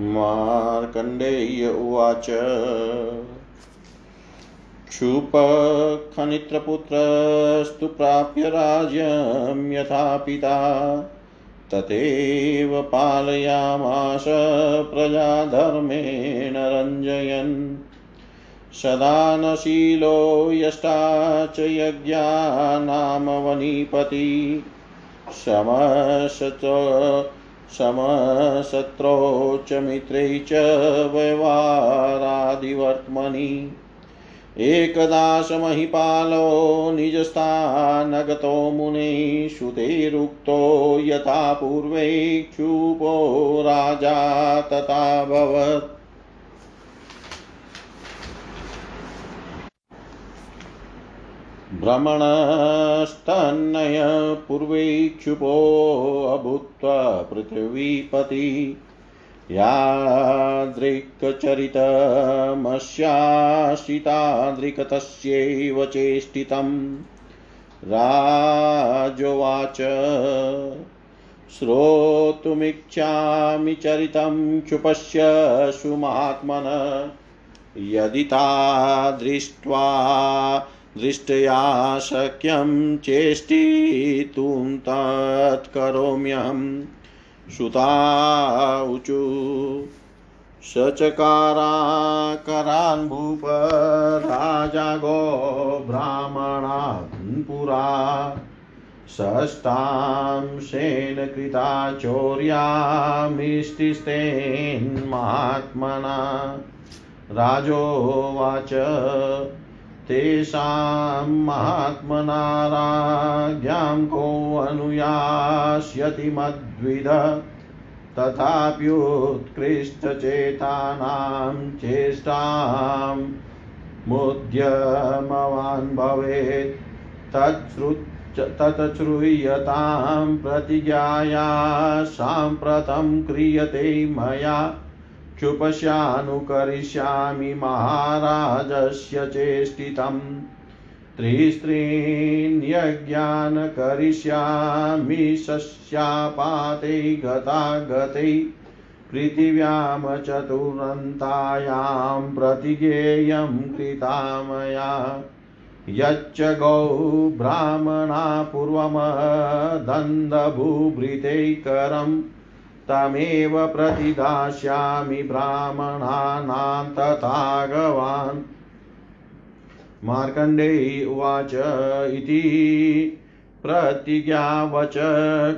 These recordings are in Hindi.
मार्कण्डेय उवाच। क्षुपखनित्रपुत्रस्तु प्राप्य राज्यं यथा पिता। तथैव पालयामास प्रजाधर्मेण रञ्जयन्। सदानशीलो यष्टा च यज्ञानामवनीपति समस समशत्रौ च मित्रै च व्यवहारादिवर्त्मनि। एकदाशमहिपालो निजस्थानगतो मुने श्रुतेरुक्तो यथा पूर्वैक्षुपो राजा तथाभवत् भ्रमणस्तन्नय पूर्वैक्षुपोऽभूत्वा पृथिवीपति यादृक्चरितमस्याश्रितादृक् चेष्टितं राजोवाच श्रोतुमिच्छामि चरितं क्षुपस्य सुमात्मन यदि दृष्ट्वा दृष्ट्या शक्यं चेष्टितुं तत्करोम्यहम् सुताऊचु स चकाराकरान् भूप राजा गो ब्राह्मणान् पुरा। षष्टांशेन कृता चौर्यामिष्टिस्तेन्मात्मना राजोवाच तेषां महात्मनाराज्ञां कोऽनुयास्यति मद्विध तथाप्युत्कृष्टचेतानां चेष्टां मुद्यमवान् भवेत्। तच्छ्रुच तच्छ्रूयतां प्रतिज्ञाया साम्प्रतं क्रियते मया क्षुपस्यानुकरिष्यामि महाराजस्य चेष्टितम्। त्रिस्त्रीन् यज्ञान् करिष्यामि सस्यापाते गतागते पृथिव्यां चतुरन्तायां प्रतिज्ञेयं कृता मया यच्च गौ ब्राह्मणा पूर्वमदन्दभूभृतैकरम् तमेव प्रतिदास्यामि ब्राह्मणानां तथागवान्। मार्कण्डेय उवाच इति प्रतिज्ञावच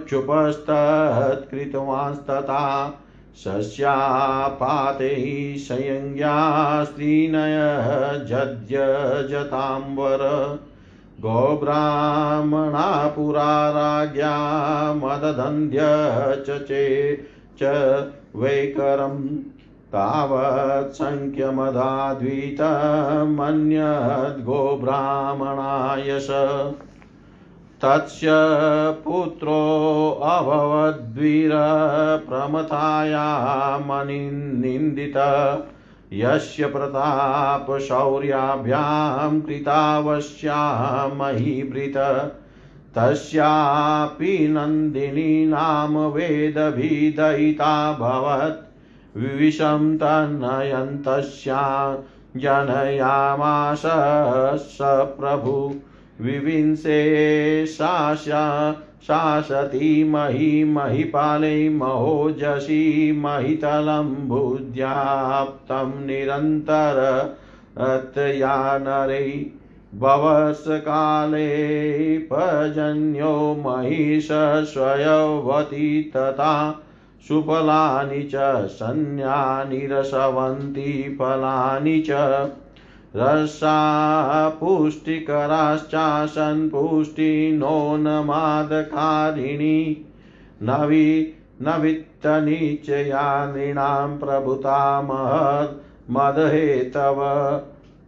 क्षुपस्तत्कृतवांस्तथा सस्यापातैः संज्ञास्त्रीनयजद्यजताम्बर गोब्राह्मणा पुरा राज्ञा मददन्ध्य च चे च वैकरम् तावत्सङ्ख्यमदाद्वितमन्यद्गोब्राह्मणायश तस्य पुत्रोऽभवद्वीरप्रमथायामनिन्दित यस्य प्रतापशौर्याभ्यां कृतावश्या महीभृत तस्यापि नन्दिनी नाम वेदभिदयिताभवत् विविशं तन्नयन्तस्या जनयामास स प्रभु। विविंसे शास्या शासति मही महिपाले महोजसी महितलं भुज्याप्तं निरन्तर अत्रया नरै भवसकाले पर्जन्यो महिषस्वयवती तथा सुफलानि च सन्यानि रसवन्ति फलानि च रसा पुष्टिकराश्चासन् पुष्टिनोन्मादकारिणी नवि, नवित्तनिचया नृणां प्रभुता महन्मदहेतव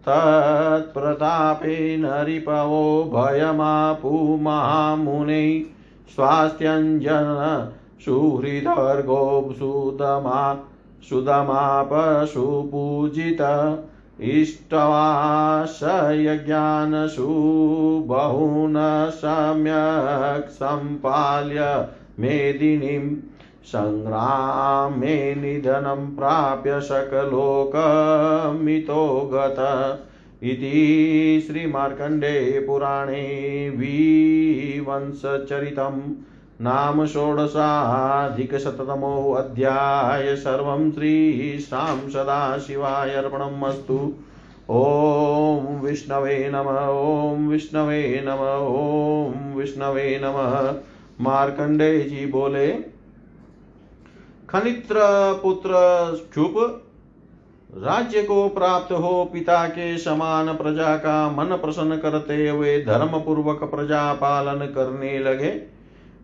तत्प्रतापेन रिपवो भयमापुमामुने स्वास्थ्यञ्जन सुहृदर्गो सुदमा सुदमापशुपूजित इष्टवासयज्ञानसु बहून् सम्यक् सम्पाल्य मेदिनीं सङ्ग्रामे निधनं प्राप्य सकलोकमितो गत इति श्रीमार्कण्डे पुराणे विवंशचरितम् नाम षोडशाधिकशततमोऽध्याय सर्वं श्रीशां सदाशिवाय अर्पणम् ॐ विष्णवे नमः, ॐ विष्णवे नमः, ॐ विष्णवे नमः। मार्कंडे जी बोले, खनित्र, पुत्र, चुप, राज्य को प्राप्त हो, पिता के समान प्रजा का मन प्रसन्न करते हुए धर्म पूर्वक प्रजा पालन करने लगे।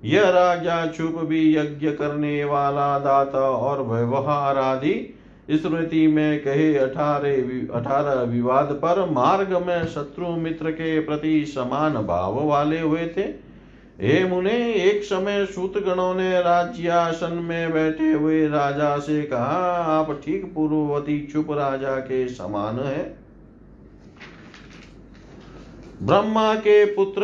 यह राजा चुप भी यज्ञ करने वाला दाता और व्यवहार आदि स्मृति में कहे, अठारह अठारह विवाद पर मार्ग में शत्रु मित्र के प्रति समान भाव वाले हुए थे। हे मुने, एक समय सूत गणों ने राज्यासन में बैठे हुए राजा से कहा, आप ठीक पूर्ववती चुप राजा के समान है। ब्रह्मा के पुत्र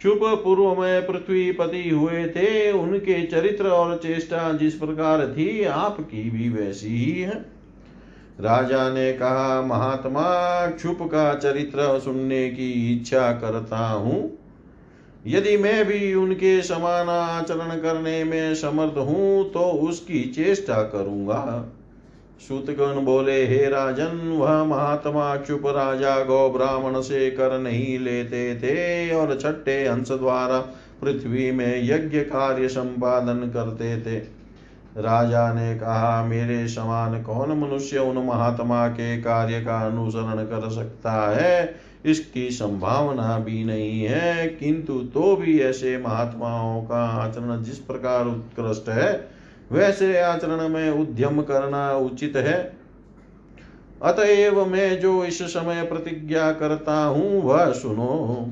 चुप पूर्व में पृथ्वी पति हुए थे। उनके चरित्र और चेष्टा जिस प्रकार थी, आपकी भी वैसी ही है। राजा ने कहा, महात्मा, चुप का चरित्र सुनने की इच्छा करता हूँ। यदि मैं भी उनके समान आचरण करने में समर्थ हूँ तो उसकी चेष्टा करूँगा। सूतगण बोले, हे राजन, वह महात्मा चुप राजा गौ ब्राह्मण से कर नहीं लेते थे और छठे अंश द्वारा पृथ्वी में यज्ञ कार्य संपादन करते थे। राजा ने कहा, मेरे समान कौन मनुष्य उन महात्मा के कार्य का अनुसरण कर सकता है? इसकी संभावना भी नहीं है, किंतु तो भी ऐसे महात्माओं का आचरण जिस प्रकार उत्कृष्ट है वैसे आचरण में उद्यम करना उचित है। अतएव मैं जो इस समय प्रतिज्ञा करता हूँ, वह सुनो।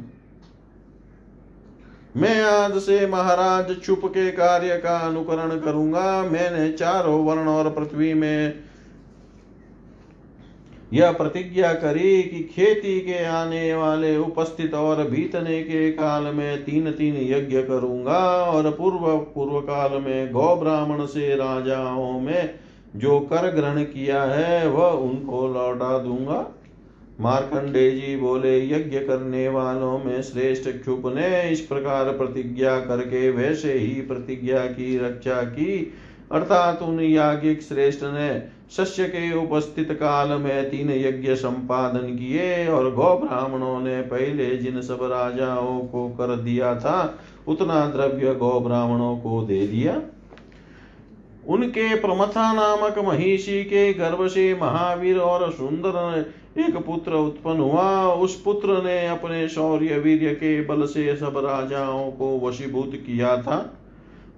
मैं आज से महाराज चुप के कार्य का अनुकरण करूँगा। मैंने चारों वर्ण और पृथ्वी में यह प्रतिज्ञा करी कि खेती के आने वाले उपस्थित और बीतने के काल में तीन तीन यज्ञ करूँगा और पूर्व पूर्व काल में गौ ब्राह्मण से राजाओं में जो कर ग्रहण किया है, वह उनको लौटा दूँगा। मार्कंडे जी बोले, यज्ञ करने वालों में श्रेष्ठ क्षुप ने इस प्रकार प्रतिज्ञा करके वैसे ही प्रतिज्ञा की रक्षा की, अर्थात उन याज्ञिक श्रेष्ठ ने शस्य के उपस्थित काल में तीन यज्ञ संपादन किए और गौ ब्राह्मणों ने पहले जिन सब राजाओं को कर दिया था, उतना द्रव्य गौ ब्राह्मणों को दे दिया। उनके प्रमथा नामक महिषी के गर्भ से महावीर और सुंदर एक पुत्र उत्पन्न हुआ। उस पुत्र ने अपने शौर्य वीर्य के बल से सब राजाओं को वशीभूत किया था।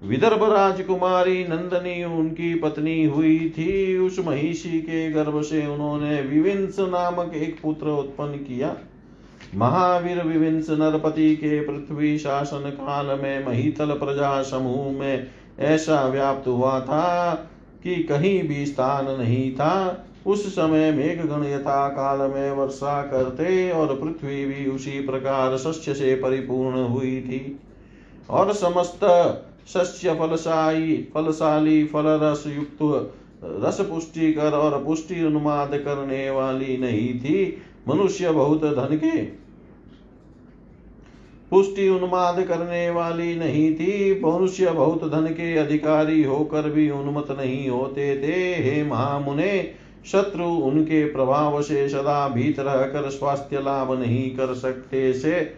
विदर्भ राजकुमारी नंदनी उनकी पत्नी हुई थी। उस महिषी के गर्भ से उन्होंने विविंस नामक एक पुत्र उत्पन्न किया। महावीर विविंस नरपति के पृथ्वी शासन काल में महितल प्रजा समूह में ऐसा व्याप्त हुआ था कि कहीं भी स्थान नहीं था। उस समय मेघ गण यथा काल में वर्षा करते और पृथ्वी भी उसी प्रकार शस्य से परिपूर्ण हुई थी। और समस्त सस्य फलशाई फलशाली फल रस युक्त रस पुष्टिकर और पुष्टि उन्माद करने वाली नहीं थी मनुष्य बहुत धन के। पुष्टि उन्माद करने वाली नहीं थी मनुष्य बहुत धन के अधिकारी होकर भी उन्मत नहीं होते थे। हे महामुने, शत्रु उनके प्रभाव से सदा भीत रहकर स्वास्थ्य लाभ नहीं कर सकते से।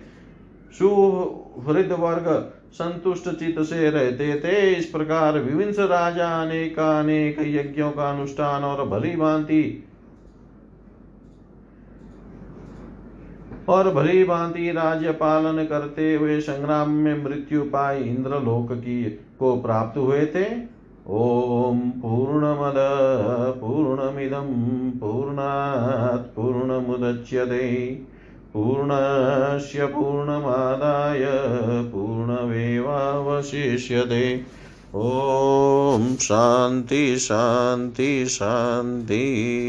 सुहृद वर्ग संतुष्ट चित से रहते थे। इस प्रकार विभिन्न राजा अनेक अनेक यज्ञों का अनुष्ठान और भली भांति और भली भांति राज्य पालन करते हुए संग्राम में मृत्यु पाए इंद्रलोक की को प्राप्त हुए थे। ओम पूर्ण मद पूर्णमद, पूर्णमिदं, पूर्णात् पूर्णमुदच्यते। पूर्णस्य पूर्णमादाय। पूर्णमेवावशिष्यते ॐ शान्ति शान्ति शान्ति